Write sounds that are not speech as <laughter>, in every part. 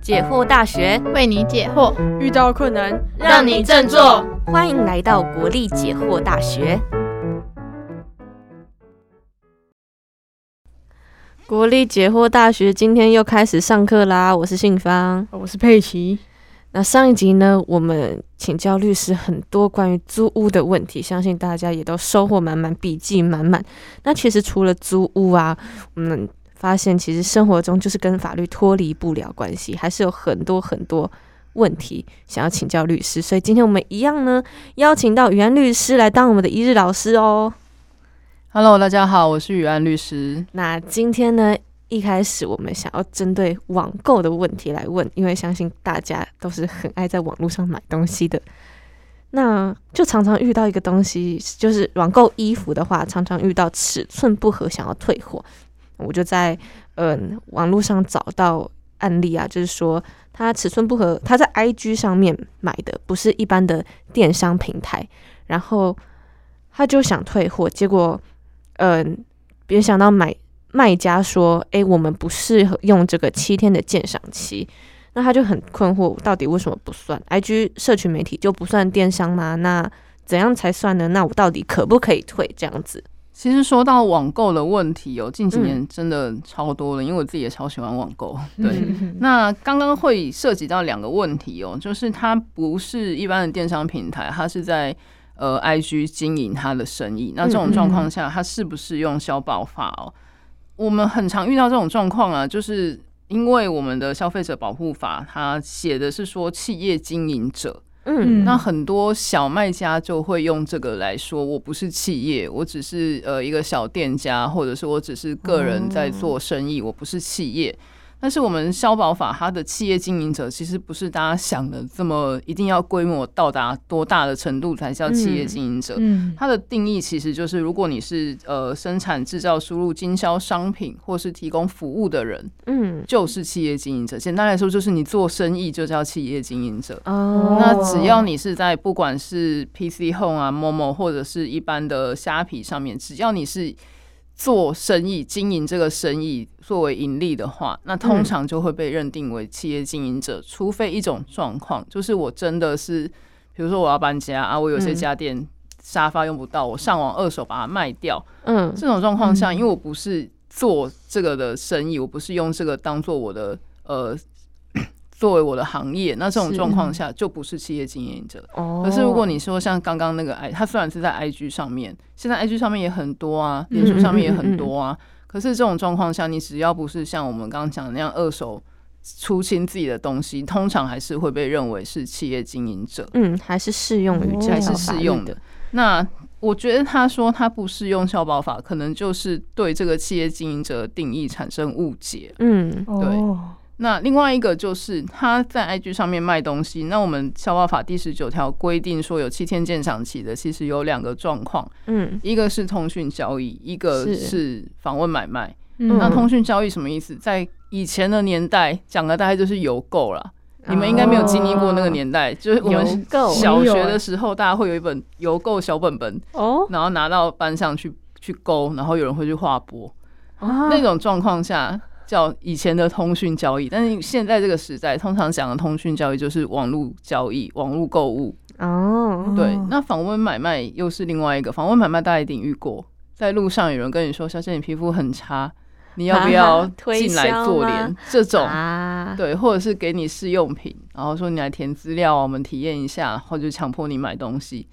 解惑大学为你解惑，遇到困难让你振作。欢迎来到国立解惑大学。国立解惑大学今天又开始上课啦！我是信芳，我是佩奇。那上一集呢，我们请教律师很多关于租屋的问题，相信大家也都收获满满，笔记满满。那其实除了租屋啊，我们发现其实生活中就是跟法律脱离不了关系，还是有很多很多问题想要请教律师。所以今天我们一样呢，邀请到宇安律师来当我们的一日老师哦。Hello，大家好，我是宇安律师。那今天呢？一开始我们想要针对网购的问题来问，因为相信大家都是很爱在网络上买东西的，那就常常遇到一个东西，就是网购衣服的话，常常遇到尺寸不合想要退货。我就在嗯网络上找到案例啊，就是说他尺寸不合，他在 IG 上面买的，不是一般的电商平台，然后他就想退货，结果嗯别想到买。卖家说：“诶，我们不适合用这个七天的鉴赏期。”那他就很困惑，到底为什么不算？IG 社群媒体就不算电商吗？那怎样才算呢？那我到底可不可以退？这样子？其实说到网购的问题哦，近几年真的超多了，因为我自己也超喜欢网购。<laughs> 对，那刚刚会涉及到两个问题哦，就是它不是一般的电商平台，它是在呃 IG 经营它的生意。那这种状况下，它是不是用消保法哦？我们很常遇到这种状况啊，就是因为我们的消费者保护法，它写的是说企业经营者，嗯，那很多小卖家就会用这个来说，我不是企业，我只是呃一个小店家，或者是我只是个人在做生意，我不是企业。但是我们消保法它的企业经营者其实不是大家想的这么一定要规模到达多大的程度才叫企业经营者。嗯，它的定义其实就是如果你是呃生产制造输入经销商品或是提供服务的人，嗯，就是企业经营者。简单来说就是你做生意就叫企业经营者。哦，那只要你是在不管是 PC Home 啊、Momo 或者是一般的虾皮上面，只要你是。做生意、经营这个生意作为盈利的话，那通常就会被认定为企业经营者。除非一种状况，就是我真的是，比如说我要搬家啊，我有些家电沙发用不到，我上网二手把它卖掉。嗯，这种状况下，因为我不是做这个的生意，我不是用这个当做我的呃。作为我的行业，那这种状况下就不是企业经营者。哦。可是如果你说像刚刚那个 i，他虽然是在 IG 上面，现在 IG 上面也很多啊，脸书上面也很多啊。可是这种状况下，你只要不是像我们刚刚讲的那样二手出清自己的东西，通常还是会被认为是企业经营者。嗯，还是适用于还是适用的。那我觉得他说他不适用消保法，可能就是对这个企业经营者的定义产生误解。嗯，对。那另外一个就是他在 IG 上面卖东西，那我们消保法第十九条规定说有七天鉴赏期的，其实有两个状况，嗯，一个是通讯交易，一个是。访问买卖。那通讯交易什么意思？在以前的年代讲的大概就是邮购了，你们应该没有经历过那个年代，就是我们小学的时候，大家会有一本邮购小本本，哦，然后拿到班上去去勾，然后有人会去划拨，那种状况下。叫以前的通讯交易，但是现在这个时代，通常讲的通讯交易就是网络交易、网络购物。哦，对，那访问买卖又是另外一个。访问买卖大家一定遇过，在路上有人跟你说：“小姐，你皮肤很差，你要不要 <laughs> 进来做脸？”这种，对，或者是给你试用品，然后说你来填资料，我们体验一下，或者强迫你买东西。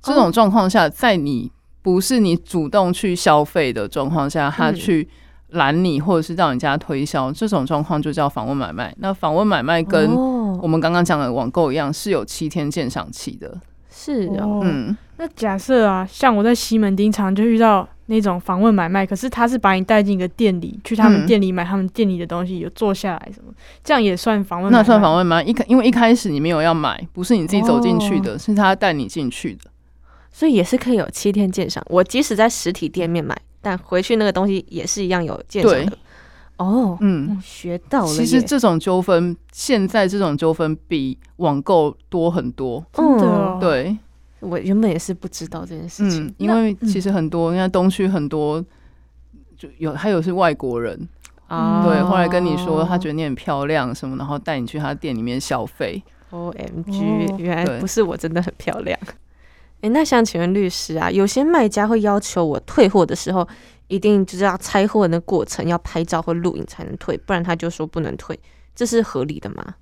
这种状况下，在你不是你主动去消费的状况下，他去。拦你，或者是让人家推销，这种状况就叫访问买卖。那访问买卖跟我们刚刚讲的网购一样，是有七天鉴赏期的。是哦，嗯。那假设啊，像我在西门町常就遇到那种访问买卖，可是他是把你带进一个店里，去他们店里买他们店里的东西，有坐下来什么，这样也算访问？那算访问吗？一开因为一开始你没有要买，不是你自己走进去的，是他带你进去的，所以也是可以有七天鉴赏。我即使在实体店面买。但回去那个东西也是一样有鉴赏的。哦，嗯，学到了。其实这种纠纷，现在这种纠纷比网购多很多，真的。对，我原本也是不知道这件事情，因为其实很多，你看东区很多就有，还有是外国人啊。对，后来跟你说。他觉得你很漂亮什么，然后带你去他店里面消费。O M G，、哦。原来不是我真的很漂亮。诶，那想请问律师啊，有些卖家会要求我退货的时候，一定就是要拆货的过程要拍照或录影才能退，不然他就说不能退，这是合理的吗？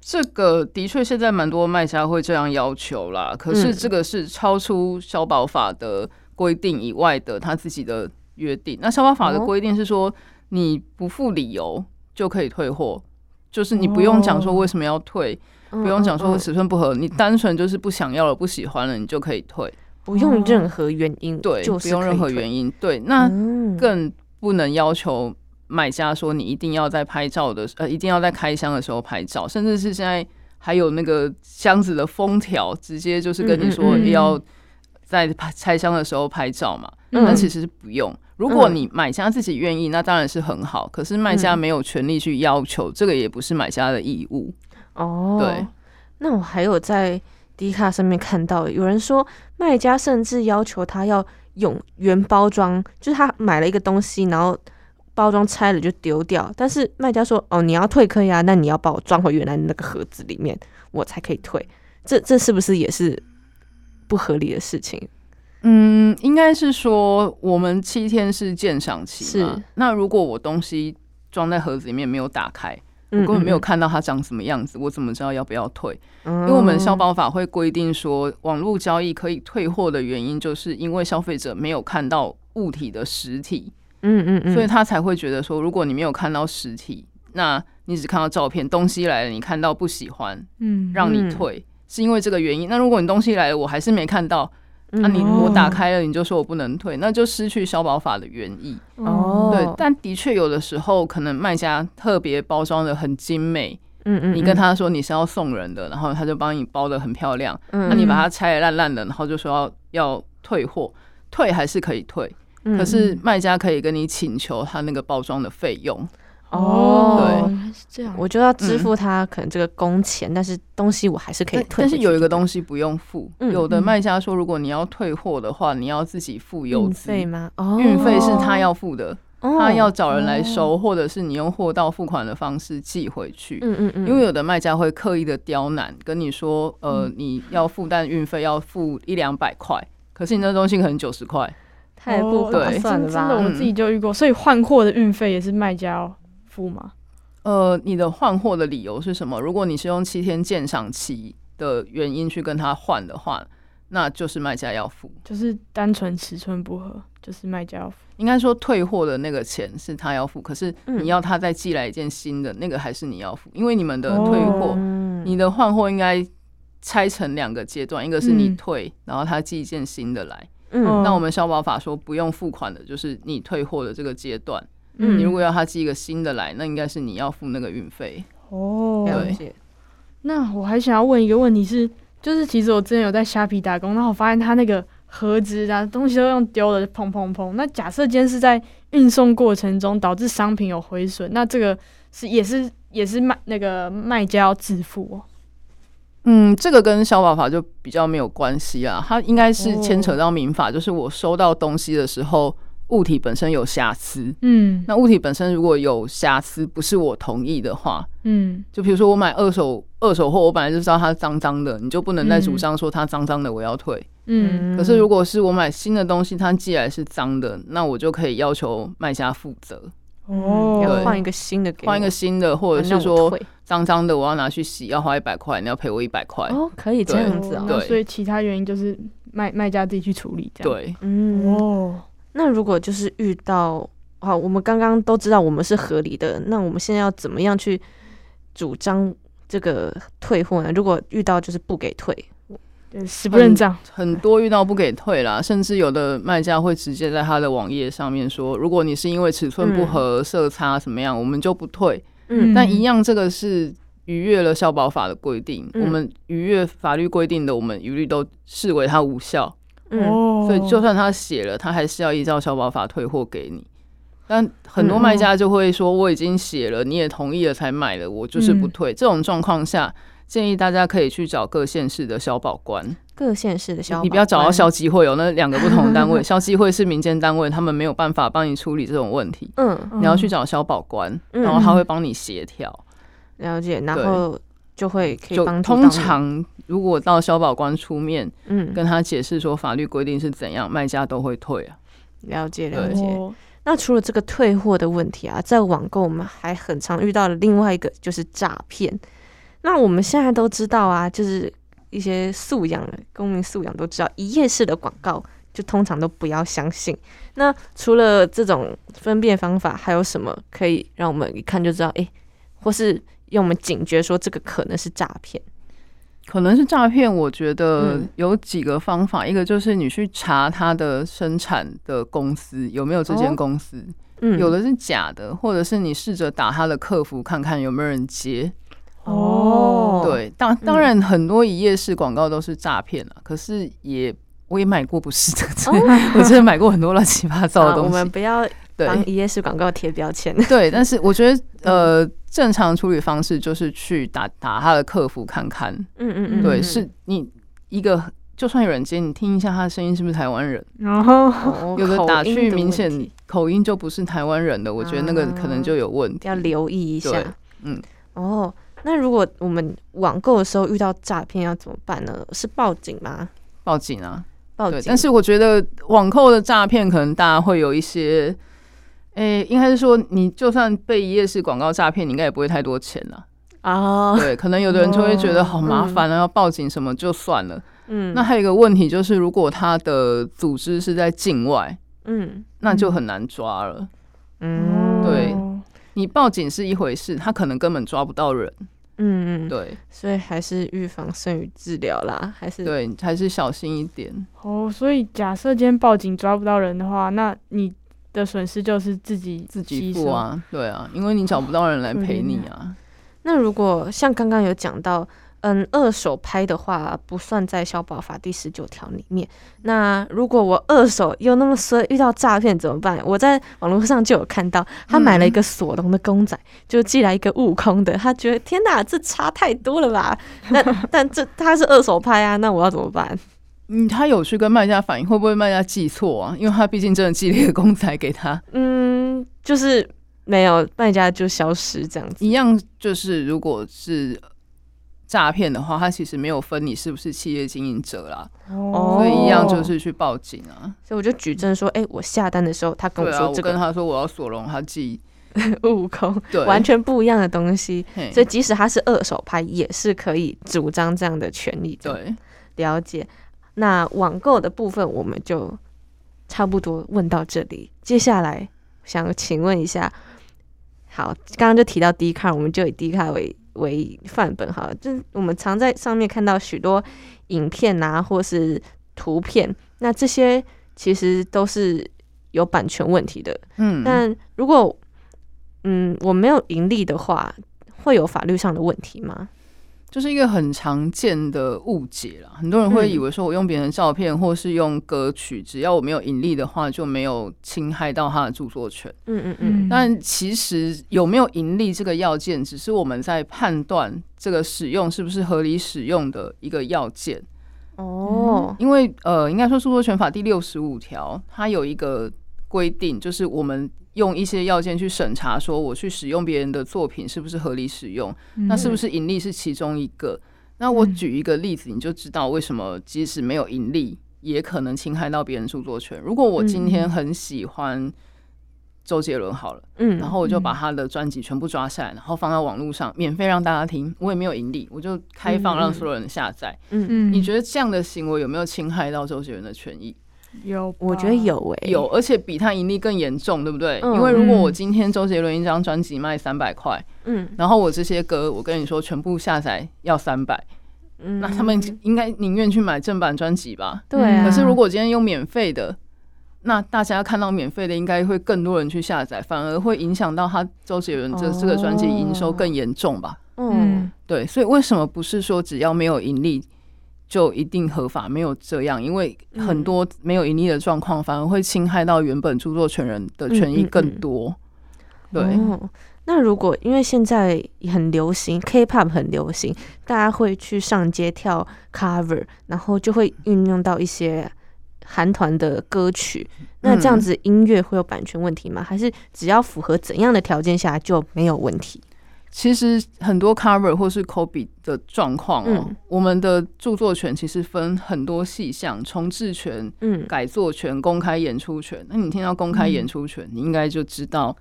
这个的确现在蛮多卖家会这样要求啦，可是嗯这个是超出消保法的规定以外的他自己的约定。那消保法的哦规定是说，你不附理由就可以退货，就是你不用讲说为什么要退，不不用讲说嗯尺寸不合，你单纯就是不想要了、不喜欢了，你就可以退。不用任何原因，对，就不用任何。原因。对，那嗯更不能要求买家说你一定要在拍照的呃，一定要在开箱的时候拍照，甚至是现在还有那个箱子的封条，直接就是跟你说要在拍拆箱的时候拍照嘛。那其实是不用。如果你买家自己愿意，那当然是很好。可是卖家嗯没有权利去要求，这个也不是买家的义务。哦，对。那我还有在 D 卡上面看到，有人说卖家甚至要求他要用原包装，就是他买了一个东西，然后包装拆了就丢掉，但是卖家说哦你要退可以啊，那你要把我装回原来的那个盒子里面，我才可以退。这这是不是也是不合理的事情？嗯，应该是说我们七天是鉴赏期嘛是。那如果我东西装在盒子里面没有打开，我嗯根本没有看到它长什么样子，我怎么知道要不要退？因因为我们消保法会规定说，网络交易可以退货的原因，就是因为消费者没有看到物体的实体，嗯嗯嗯，所以他才会觉得说，如果你没有看到实体，那你只看到照片，东西来了，你看到不喜欢，嗯，让你嗯退，是因为这个原因。那如果你东西来了，我还是没看到，那、嗯你哦我打开了，你就说我不能退，那就失去消保法的原意。哦对，但的确有的时候，可能卖家特别包装的很精美，嗯嗯，你跟他说你是要送人的，然后他就帮你包的很漂亮，嗯，那你把它拆的烂烂的，然后就说要要退货，退还是可以退，嗯，可是卖家可以跟你请求他那个包装的费用。哦对，原来是这样。我就要支付他可能这个工钱，但是东西我还是可以退。但是有一个东西不用付，嗯有的嗯卖家说，如果你要退货的话，你要自己付邮资。费吗？哦，运费是他要付的，哦他要找人来收，或者是你用货到付款的方式寄回去。嗯嗯嗯，因为有的卖家会刻意的刁难，跟你说，呃，嗯你要负担运费要付一两百块，可是你那东西可能九十块。太不划算了吧？真的，我自己就遇过，所以换货的运费也是卖家要付吗？呃，你的换货的理由是什么？如果你是用七天鉴赏期的原因去跟他换的话，那就是卖家要付。就是单纯尺寸不合，就是卖家要付。应该说退货的那个钱是他要付，可是嗯你要他再寄来一件新的，那个还是你要付，因为你们的退货，嗯你的换货应该拆成两个阶段，一个是你嗯退，然后他寄一件新的来。嗯哦那我们消保法说不用付款的，就是你退货的这个阶段。嗯你如果要他寄一个新的来，那应该是你要付那个运费。哦，了解，那我还想要问一个问题是，就是其实我之前有在虾皮打工，然后我发现他那个盒子啊东西都用丢了，砰砰砰。那假设今天是在运送过程中导致商品有毁损，那这个是也是也是卖那个卖家要自付哦。嗯，这个跟消保法就比较没有关系啊，它应该是牵扯到民法，就是我收到东西的时候，物体本身有瑕疵。嗯。那物体本身如果有瑕疵，不是我同意的话，嗯。就比如说我买二手二手货，我本来就知道它脏脏的，你就不能再主嗯张说它脏脏的，我要退。嗯。可是如果是我买新的东西，它寄来是脏的，那我就可以要求卖家负责，哦，要换一个新的给，换一个新的，或者是说脏脏的我要拿去洗，要花一百块，你要赔我一百块。哦，可以这样子啊。对。所以其他原因就是卖卖家自己去处理这样。对，嗯，哦，那如果就是遇到好，我们刚刚都知道我们是合理的，那我们现在要怎么样去主张这个退货呢？如果遇到就是不给退，对，死不认账。很多遇到不给退啦，甚至有的卖家会直接在他的网页上面说，如果你是因为尺寸不合、色差怎么样，我们就不退。嗯但一样，这个是逾越了消保法的规定，嗯我们逾越法律规定的，我们一律都视为它无效。所以就算他写了，他还是要依照消保法退货给你。但很多卖家就会说，我已经写了，你也同意了才买的，我就是不退。这种状况下，建议大家可以去找各县市的消保官。各县市的消保你不要找到消基会有那两个不同的单位，<laughs> 消基会是民间单位，他们没有办法帮你处理这种问题，嗯，你要去找消保官，嗯然后他会帮你协调。了解，然后就会可以就帮助通常如果到消保官出面嗯跟他解释说法律规定是怎样，卖家都会退啊。了解了解。哦那除了这个退货的问题啊，在网购我们还很常遇到的另外一个就是诈骗。那我们现在都知道啊，就是一些素养公民素养都知道，一页式的广告就通常都不要相信。那除了这种分辨方法，还有什么可以让我们一看就知道，诶，或是让我们警觉说这个可能是诈骗？可能是诈骗，我觉得嗯有几个方法，一个就是你去查它的生产的公司有没有这哦间公司，嗯，有的是假的，或者是你试着打他的客服看看有没有人接。哦，，对，当当然很多一页式广告都是诈骗了，可是也我也买过不是的，真的 <laughs> 我真的买过很多乱七八糟的啊，我东西。<laughs> 们不要对帮一页式广告贴标签。对，但是我觉得呃，正常处理方式就是去打打他的客服看看，嗯嗯嗯，对，嗯是你一个就算有人接，你听一下他的声音是不是台湾人，然后哦有的打去明显口音就不是台湾人的，我觉得那个可能就有问题。要留意一下对。嗯，哦，那如果我们网购的时候遇到诈骗要怎么办呢？是报警吗？报警啊，对，报警。但是我觉得网购的诈骗可能大家会有一些。诶、应该是说，你就算被一夜式广告诈骗，你应该也不会太多钱了。啊，对，可能有的人就会觉得哦好麻烦啊，要报警什么就算了。嗯，那还有一个问题就是，如果他的组织是在境外，嗯那就很难抓了。嗯，对哦你报警是一回事，他可能根本抓不到人。嗯嗯，对所以还是预防胜于治疗啦，还是对，还是小心一点。哦，所以假设今天报警抓不到人的话，那你的损失就是自己自己。付啊，对啊，因为你找不到人来陪你啊。那如果像刚刚有讲到，嗯，二手拍的话不算在消保法第十九条里面。那如果我二手又那么衰，遇到诈骗怎么办？我在网络上就有看到，他买了一个索隆的公仔，就寄来一个悟空的，他觉得天哪，这差太多了吧？那 <laughs> 但这他是二手拍啊，那我要怎么办？嗯，他有去跟卖家反映，会不会卖家记错啊？因为他毕竟真的寄了一个公仔给他，嗯，就是没有卖家就消失这样子。一样就是如果是诈骗的话，他其实没有分你是不是企业经营者啦，哦所以一样就是去报警啊。所以我就举证说，哎、我下单的时候，他跟我说这个跟他说我要索隆，他寄 <laughs> 悟空，对完全不一样的东西。所以即使他是二手拍，也是可以主张这样的权利。的对。了解。那网购的部分我们就差不多问到这里，接下来想请问一下，好，刚刚就提到 D 卡，我们就以 D 卡为为范本好了，就是我们常在上面看到许多影片啊，或是图片，那这些其实都是有版权问题的。嗯，但如果嗯我没有盈利的话，会有法律上的问题吗？就是一个很常见的误解啦。很多人会嗯以为说我用别人的照片或是用歌曲，只要我没有盈利的话，就没有侵害到他的著作权。嗯嗯嗯，但其实有没有盈利这个要件，只是我们在判断这个使用是不是合理使用的一个要件。哦，因为呃，应该说著作权法第六十五条，它有一个规定，就是我们用一些要件去审查，说我去使用别人的作品是不是合理使用，那是不是盈利是其中一个。那我举一个例子，你就知道为什么即使没有盈利，也可能侵害到别人著作权。如果我今天很喜欢周杰伦，好了。嗯，然后我就把他的专辑全部抓下来，然后放到网络上，免费让大家听。我也没有盈利，我就开放让所有人下载。嗯，嗯你觉得这样的行为有没有侵害到周杰伦的权益？有？我觉得有诶、有，而且比他盈利更严重，对不对？嗯因为如果我嗯今天周杰伦一张专辑卖三百块，嗯然后我这些歌，我跟你说全部下载要三百，嗯，那他们应该宁愿去买正版专辑吧？对啊，可是如果今天用免费的，那大家看到免费的，应该会更多人去下载，反而会影响到他周杰伦这、这个专辑营收更严重吧？嗯对，所以为什么不是说只要没有盈利就一定合法？没有这样，因为很多没有盈利的状况，反而会侵害到原本著作权人的权益更多。对，哦，那如果因为现在很流行，K-pop 很流行，大家会去上街跳 cover，然后就会运用到一些韩团的歌曲。那这样子音乐会有版权问题吗？还是只要符合怎样的条件下就没有问题？其实很多 cover 或是 copy 的状况哦，我们的著作权其实分很多细项，重置权、嗯，改作权、公开演出权。那你听到公开演出权，你应该就知道，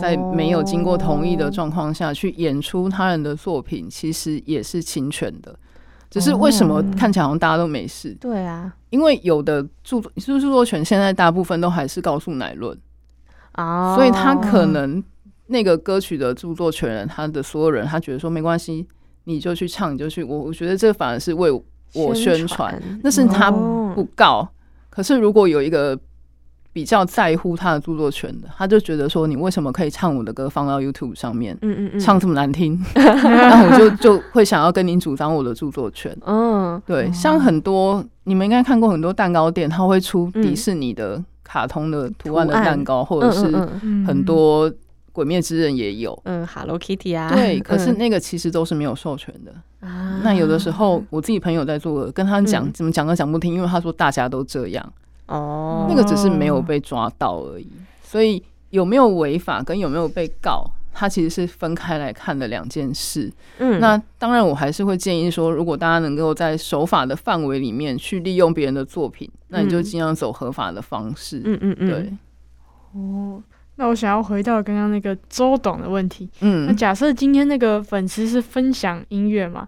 在没有经过同意的状况下去演出他人的作品，其实也是侵权的。只是为什么看起来好像大家都没事？对啊，因为有的著作，著作权现在大部分都还是告诉乃论啊，所以他可能。那个歌曲的著作权人，他的所有人，他觉得说没关系，你就去唱，你就去。我我觉得这反而是为我宣传，那是他不告。可是如果有一个比较在乎他的著作权的，他就觉得说，你为什么可以唱我的歌放到 YouTube 上面？嗯嗯嗯，唱这么难听，<laughs> 那我就就会想要跟你主张我的著作权。嗯，对，像很多你们应该看过很多蛋糕店，他会出迪士尼的卡通的图案的蛋糕，或者是很多。鬼灭之刃也有，嗯，Hello Kitty 啊，对，<laughs> 可是那个其实都是没有授权的啊。那有的时候我自己朋友在做，跟他讲怎么讲都讲不听，因为他说大家都这样哦，那个只是没有被抓到而已。所以有没有违法跟有没有被告，它其实是分开来看的两件事。嗯，那当然我还是会建议说，如果大家能够在守法的范围里面去利用别人的作品，那你就尽量走合法的方式。嗯嗯嗯，对，哦。那我想要回到刚刚那个周董的问题，嗯，那假设今天那个粉丝是分享音乐嘛，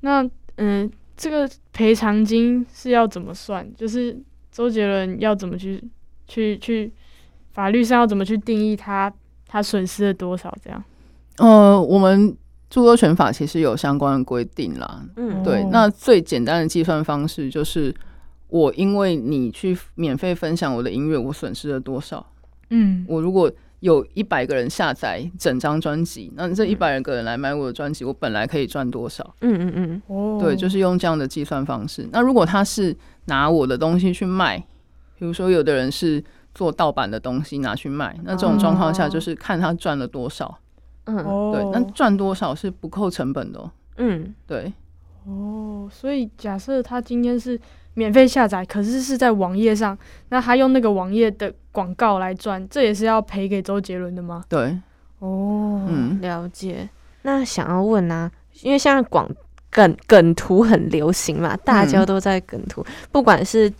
那嗯，这个赔偿金是要怎么算？就是周杰伦要怎么去去去法律上要怎么去定义他他损失了多少？这样？呃，我们著作权法其实有相关的规定啦，嗯，对。那最简单的计算方式就是我因为你去免费分享我的音乐，我损失了多少？嗯，我如果有一百个人下载整张专辑，那这一百个人来买我的专辑，我本来可以赚多少？嗯嗯嗯，哦，对，就是用这样的计算方式。那如果他是拿我的东西去卖，比如说有的人是做盗版的东西拿去卖，那这种状况下就是看他赚了多少。嗯，对，那赚多少是不扣成本的。嗯，对。哦，所以假设他今天是。免费下载，可是是在网页上，那他用那个网页的广告来赚，这也是要赔给周杰伦的吗？对，哦，嗯，了解。那想要问啊，因为现在广梗梗图很流行嘛，大家都在梗图，不管是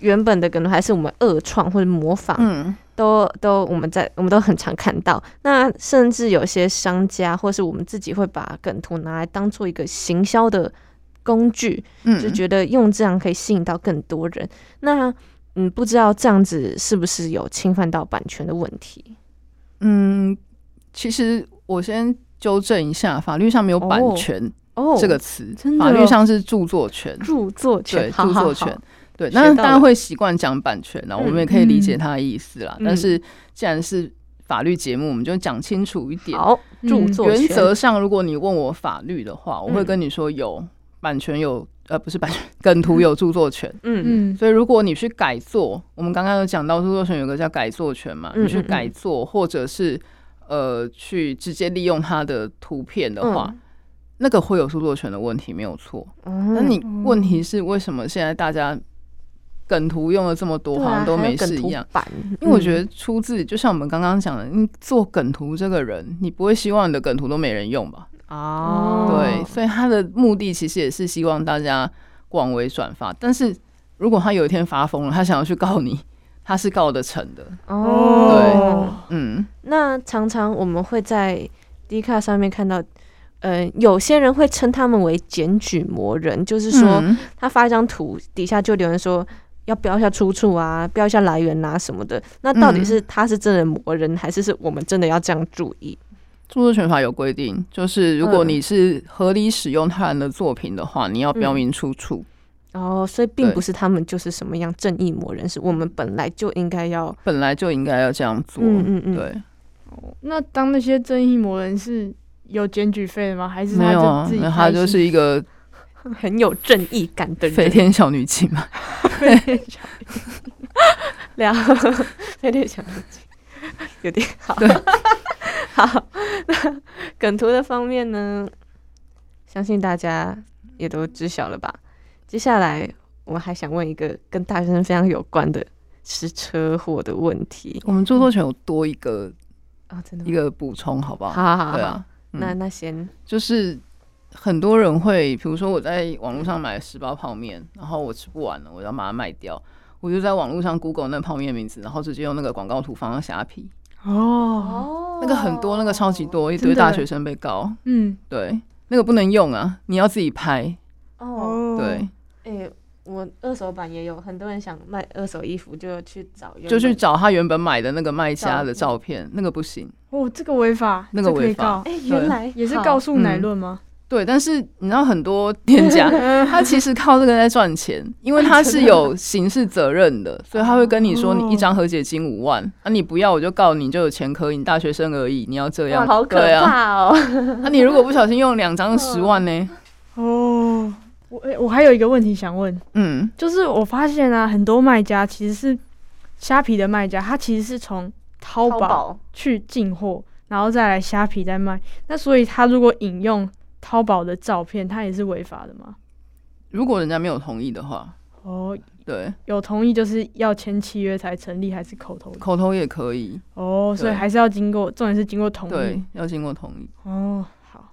原本的梗图还是我们二创或者模仿，嗯，都都我们在我们都很常看到。那甚至有些商家或是我们自己会把梗图拿来当做一个行销的。工具，就觉得用这样可以吸引到更多人。那嗯，不知道这样子是不是有侵犯到版权的问题？嗯，其实我先纠正一下，法律上没有版权哦这个词，法律上是著作权。著作权，对，著作权，对。那大家会习惯讲版权呢，我们也可以理解他的意思啦。但是既然是法律节目，我们就讲清楚一点。好，著作原则上，如果你问我法律的话，我会跟你说有。版权有呃不是版权，梗图有著作权，嗯嗯，所以如果你去改作，我们刚刚有讲到著作权有个叫改作权嘛，你去改作或者是呃去直接利用它的图片的话，那个会有著作权的问题，没有错。那你问题是为什么现在大家梗图用了这么多，好像都没事一样？因为我觉得出自就像我们刚刚讲的，你做梗图这个人，你不会希望你的梗图都没人用吧？哦，对，所以他的目的其实也是希望大家广为转发。但是如果他有一天发疯了，他想要去告你，他是告得成的。哦，对，嗯。那常常我们会在 D 卡上面看到，呃，有些人会称他们为检举魔人，就是说他发一张图，底下就留言说要标一下出处啊，标一下来源啊什么的。那到底是他是真的魔人，还是是我们真的要这样注意？著作权法有规定，就是如果你是合理使用他人的作品的话，你要标明出处。哦，所以并不是他们就是什么样正义魔人，是我们本来就应该要，本来就应该要这样做。嗯嗯嗯，对。哦，那当那些正义魔人是有检举费的吗？还是没有啊？那他就是一个很有正义感的人，飞天小女警嘛。<laughs> 飞天小女警，两 <laughs> 飞天小女警。有点好。<laughs> 好，那梗图的方面呢，相信大家也都知晓了吧？接下来我还想问一个跟大学生非常有关的，是车祸的问题。我们著作权有多一个啊、真的一个补充，好不好？好好好好，对啊，嗯。那那先。就是很多人会，比如说我在网络上买了十包泡面，然后我吃不完了，我要把它卖掉，我就在网络上 Google 那泡面名字，然后直接用那个广告图放到虾皮，哦，哦那个很多，那个超级多，一堆大学生被告，嗯，对，那个不能用啊，你要自己拍，哦，对，哎、我二手版也有很多人想卖二手衣服，就去找，就去找他原本买的那个卖家的照照片，那个不行。哦，这个违法，那个违法。告。哎、原来。也是告诉乃论吗？对，但是你知道很多店家 <laughs> 他其实靠这个在赚钱，因为他是有刑事责任的，所以他会跟你说，你一张和解金五万，啊，你不要我就告你，就有钱可以，你大学生而已，你要这样，好可怕哦！那、你如果不小心用两张十万呢？哦，我诶我还有一个问题想问，嗯，就是我发现啊，很多卖家其实是虾皮的卖家，他其实是从淘宝去进货，然后再来虾皮再卖。那所以他如果引用淘宝的照片，它也是违法的吗？如果人家没有同意的话，哦，对，有同意就是要签契约才成立，还是口头？口头也可以，哦，所以还是要经过，重点是经过同对意。，要经过同意。哦，好，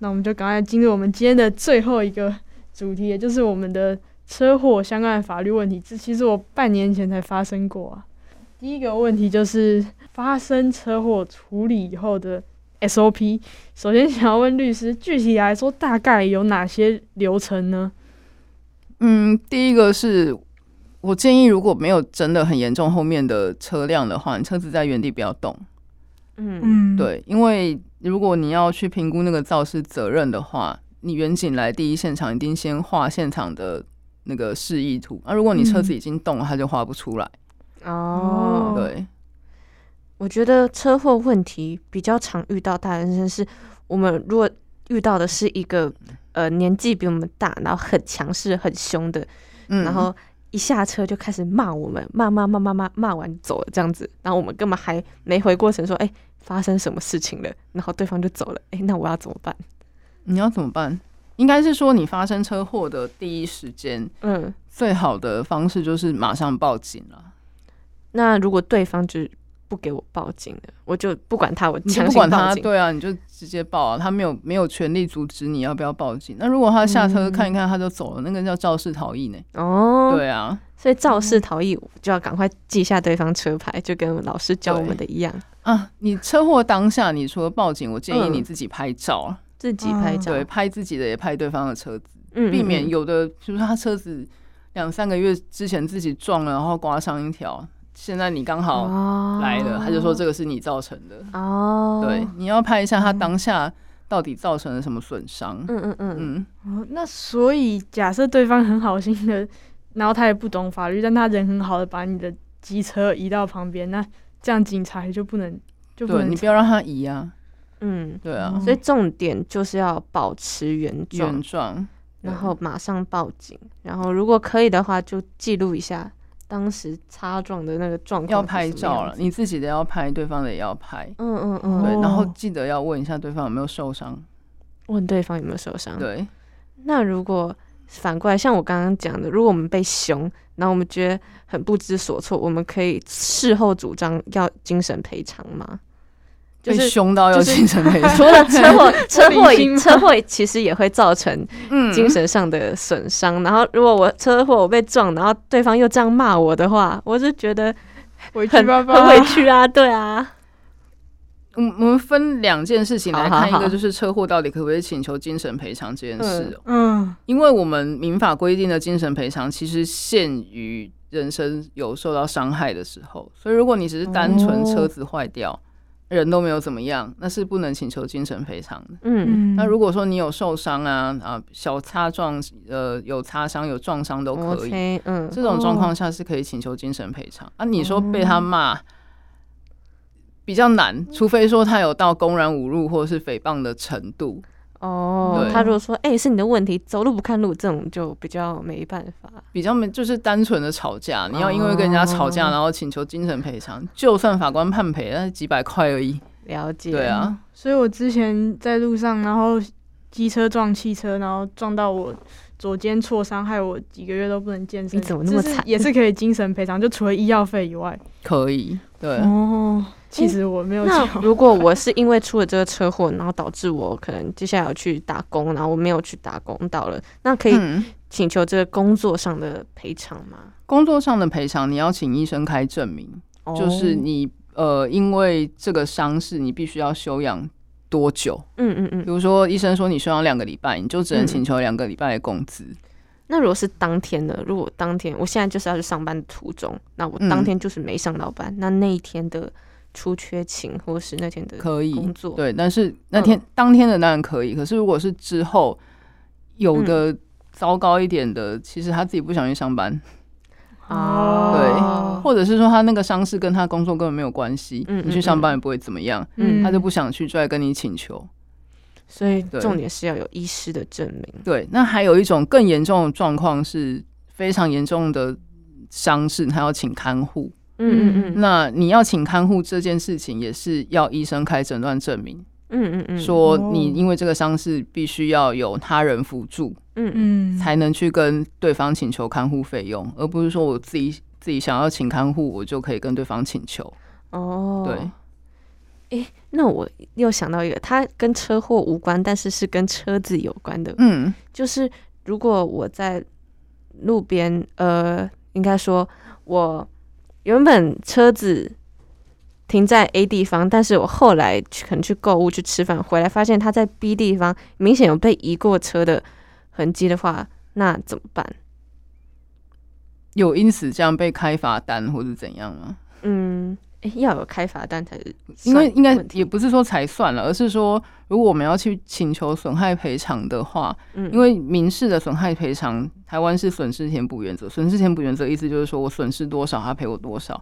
那我们就赶快进入我们今天的最后一个主题，也就是我们的车祸相关的法律问题。这其实我半年前才发生过啊。第一个问题就是发生车祸处理以后的 SOP。首先想要问律师，具体来说大概有哪些流程呢？嗯，第一个是我建议，如果没有真的很严重后面的车辆的话，你车子在原地不要动。嗯嗯，，对，因为如果你要去评估那个肇事责任的话，你远景来第一现场一定先画现场的那个示意图。啊那、如果你车子已经动了，它就画不出来。哦，对，我觉得车祸问题比较常遇到大人生是，我们如果遇到的是一个呃年纪比我们大，然后很强势、很凶的，嗯，然后一下车就开始骂我们，骂骂骂骂骂骂完走了这样子，然后我们根本还没回过神说，哎、发生什么事情了？然后对方就走了，哎、那我要怎么办？你要怎么办？应该是说你发生车祸的第一时间，嗯，最好的方式就是马上报警了。那如果对方就是不给我报警了，我就不管他，我不管他。对啊，你就直接报啊，他没有没有权利阻止你要不要报警。那如果他下车嗯看一看他就走了，那个叫肇事逃逸呢？哦，对啊，所以肇事逃逸就要赶快记下对方车牌，就跟老师教我们的一样，啊，你车祸当下，你除了报警，我建议嗯你自己拍照。啊，自己拍照，对，拍自己的也拍对方的车子，嗯避免嗯有的，比如说他车子两三个月之前自己撞了，然后刮伤一条，现在你刚好哦来了，他就说这个是你造成的。哦，对，你要拍一下他当下到底造成了什么损伤。嗯嗯嗯，嗯，哦，那所以假设对方很好心的，然后他也不懂法律，但他人很好的把你的机车移到旁边，那这样警察就不能就不对能你不要让他移啊。嗯，对啊哦，所以重点就是要保持原状原，状。然后马上报警，然后如果可以的话，就记录一下当时擦撞的那个状况，要拍照了，。你自己的要拍，对方的也要拍。嗯嗯嗯，对，然后哦记得要问一下对方有没有受伤。问对方有没有受伤。，对，那如果反过来，像我刚刚讲的，如果我们被凶，然后我们觉得很不知所措，我们可以事后主张要精神赔偿吗？就被是凶到要精神赔偿除。了 <laughs> 车祸，<laughs> 车祸车祸其实也会造成嗯。精神上的损伤。然后，如果我车祸我被撞，然后对方又这样骂我的话，我就觉得委屈很巴巴，很委屈啊，对啊，<laughs> 我们我们分两件事情来看，一个就是车祸到底可不可以请求精神赔偿这件事哦、嗯，因为我们民法规定的精神赔偿其实限于人身有受到伤害的时候，所以如果你只是单纯车子坏掉，人都没有怎么样，那是不能请求精神赔偿的。嗯，嗯那如果说你有受伤啊啊小擦撞呃有擦伤有撞伤都可以，OK，嗯，这种状况下是可以请求精神赔偿。啊，你说被他骂比较难，除非说他有到公然侮辱或者是诽谤的程度。哦，他如果说哎、是你的问题，走路不看路，这种就比较没办法。比较没就是单纯的吵架，你要因为跟人家吵架，哦然后请求精神赔偿，就算法官判赔，那是几百块而已。了解。对啊，所以我之前在路上，然后机车撞汽车，然后撞到我左肩挫伤，害我几个月都不能健身。你怎么那么这是惨也是可以精神赔偿，就除了医药费以外。可以，对，哦，其实我没有那。<laughs> 如果我是因为出了这个车祸，然后导致我可能接下来要去打工，然后我没有去打工到了，那可以嗯，请求这个工作上的赔偿吗？工作上的赔偿你要请医生开证明，就是哦，你呃，因为这个伤势你必须要休养多久？嗯嗯嗯比。如说医生说你休养两个礼拜，你就只能嗯请求两个礼拜的工资。那如果是当天的，如果当天我现在就是要去上班的途中，那我当嗯天就是没上到班，那那一天的出缺勤或是那天的可以工作，对，但是那天、当天的当然可以，可是如果是之后有的糟糕一点的，其实他自己不想去上班，哦或者是说他那个伤势跟他工作根本没有关系，嗯你去上班也不会怎么样，嗯他就不想去，就来跟你请求。所以重点是要有医师的证明。对，那还有一种更严重的状况是非常严重的伤势，他要请看护。嗯嗯嗯。那你要请看护这件事情，也是要医生开诊断证明，嗯嗯嗯，说哦你因为这个伤势必须要有他人辅助，嗯嗯，才能去跟对方请求看护费用，而不是说我自己自己想要请看护，我就可以跟对方请求。哦，对，那我又想到一个，它跟车祸无关，但是是跟车子有关的，嗯。就是如果我在路边，呃，应该说我原本车子停在 A 地方，但是我后来去可能去购物去吃饭，回来发现它在 B 地方明显有被移过车的痕迹的话，那怎么办？有因此这样被开罚单或者怎样吗？嗯，诶要有开罚单才是因为应该也不是说才算了，而是说如果我们要去请求损害赔偿的话，嗯，因为民事的损害赔偿，台湾是损失填补原则。损失填补原则意思就是说我损失多少，他赔我多少。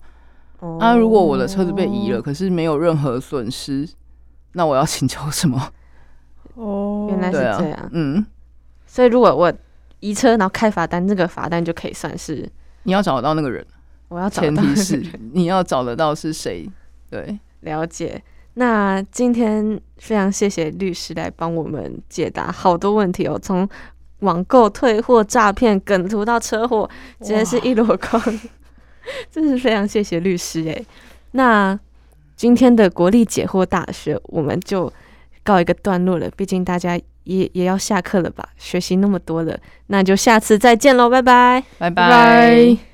哦。啊，如果我的车子被移了，可是没有任何损失，那我要请求什么？哦，原来是这样，嗯，所以如果我移车然后开罚单，这个罚单就可以算是你要找得到那个人，我要找到前提是 <laughs> 你要找得到是谁。对，了解。那今天非常谢谢律师来帮我们解答好多问题哦，从网购退货、诈骗、梗图到车祸，直接是一箩筐，<laughs> 真是非常谢谢律师诶。那今天的国立解惑大学我们就告一个段落了，毕竟大家也也要下课了吧，学习那么多了，那就下次再见喽，拜拜。拜拜拜。